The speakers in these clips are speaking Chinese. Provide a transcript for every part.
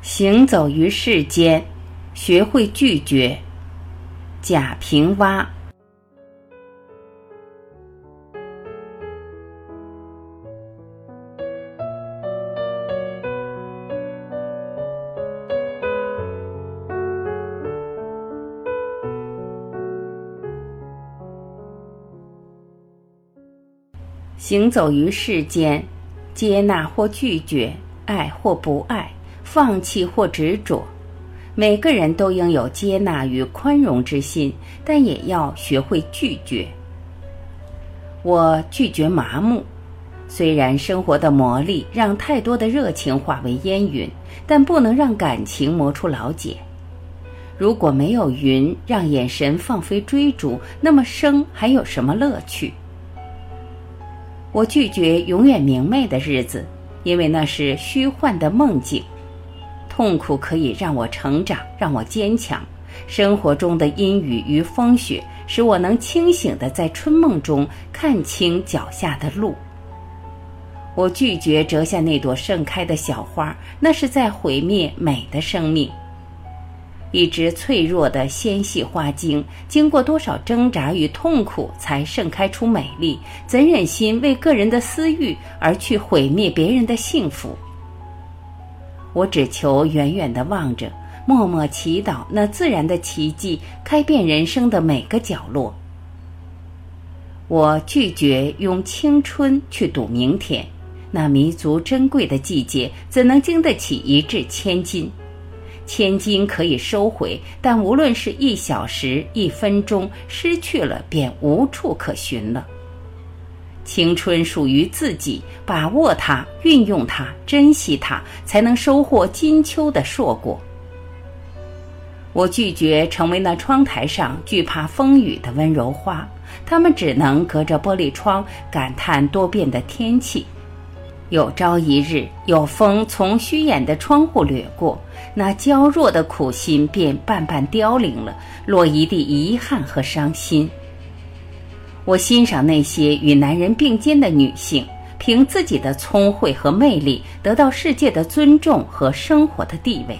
行走于世间，学会拒绝。贾平凹。行走于世间，接纳或拒绝，爱或不爱，放弃或执着，每个人都应有接纳与宽容之心，但也要学会拒绝。我拒绝麻木，虽然生活的磨砺让太多的热情化为烟云，但不能让感情磨出老茧。如果没有云让眼神放飞追逐，那么生还有什么乐趣？我拒绝永远明媚的日子，因为那是虚幻的梦境。痛苦可以让我成长，让我坚强。生活中的阴雨与风雪，使我能清醒的在春梦中看清脚下的路。我拒绝折下那朵盛开的小花，那是在毁灭美的生命。一只脆弱的纤细花茎，经过多少挣扎与痛苦，才盛开出美丽？怎忍心为个人的私欲而去毁灭别人的幸福？我只求远远地望着，默默祈祷那自然的奇迹开遍人生的每个角落。我拒绝用青春去赌明天，那弥足珍贵的季节，怎能经得起一掷千金？千金可以收回，但无论是一小时、一分钟，失去了便无处可寻了。青春属于自己，把握它，运用它，珍惜它，才能收获金秋的硕果。我拒绝成为那窗台上惧怕风雨的温柔花，它们只能隔着玻璃窗感叹多变的天气。有朝一日，有风从虚掩的窗户掠过，那娇弱的苦心便半半凋零了，落一地遗憾和伤心。我欣赏那些与男人并肩的女性，凭自己的聪慧和魅力得到世界的尊重和生活的地位。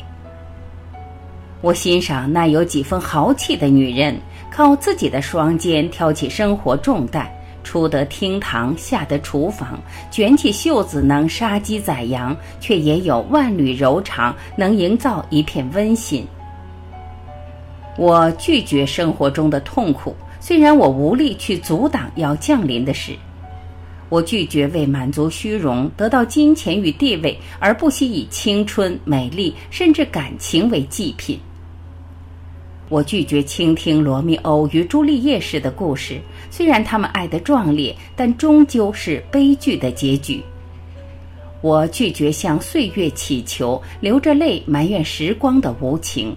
我欣赏那有几分豪气的女人，靠自己的双肩挑起生活重担。出得厅堂，下得厨房，卷起袖子能杀鸡宰羊，却也有万缕柔肠，能营造一片温馨。我拒绝生活中的痛苦，虽然我无力去阻挡要降临的事。我拒绝为满足虚荣、得到金钱与地位，而不惜以青春、美丽甚至感情为祭品。我拒绝倾听罗密欧与朱丽叶式的故事，虽然他们爱得壮烈，但终究是悲剧的结局。我拒绝向岁月乞求，流着泪埋怨时光的无情。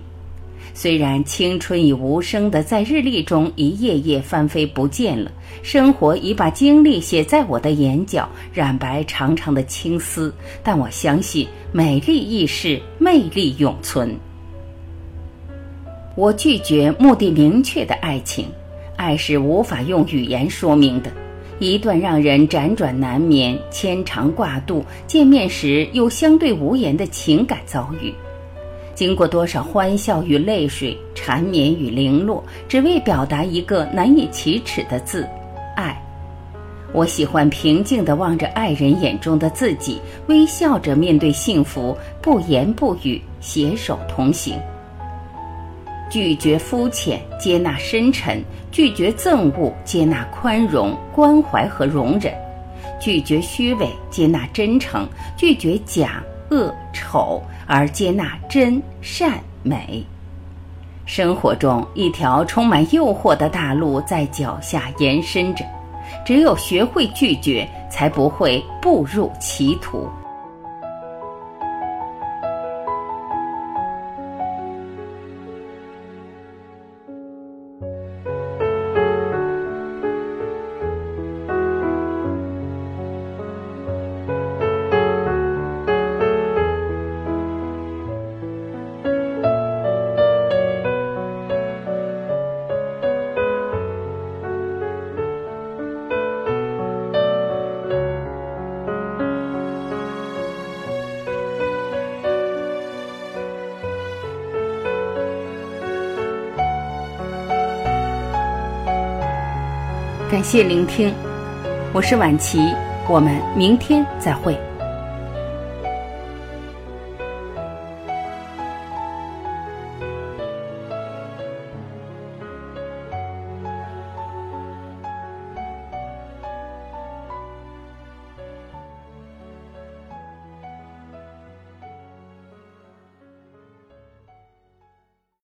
虽然青春已无声的在日历中一页页翻飞不见了，生活已把经历写在我的眼角，染白长长的青丝，但我相信美丽易逝，魅力永存。我拒绝目的明确的爱情，爱是无法用语言说明的，一段让人辗转难眠、牵肠挂肚、见面时又相对无言的情感遭遇，经过多少欢笑与泪水、缠绵与零落，只为表达一个难以启齿的字——爱。我喜欢平静地望着爱人眼中的自己，微笑着面对幸福，不言不语，携手同行。拒绝肤浅，接纳深沉；拒绝憎恶，接纳宽容、关怀和容忍；拒绝虚伪，接纳真诚；拒绝假、恶、丑，而接纳真、善、美。生活中，一条充满诱惑的大路在脚下延伸着，只有学会拒绝，才不会步入歧途。感谢聆听，我是晚琪，我们明天再会。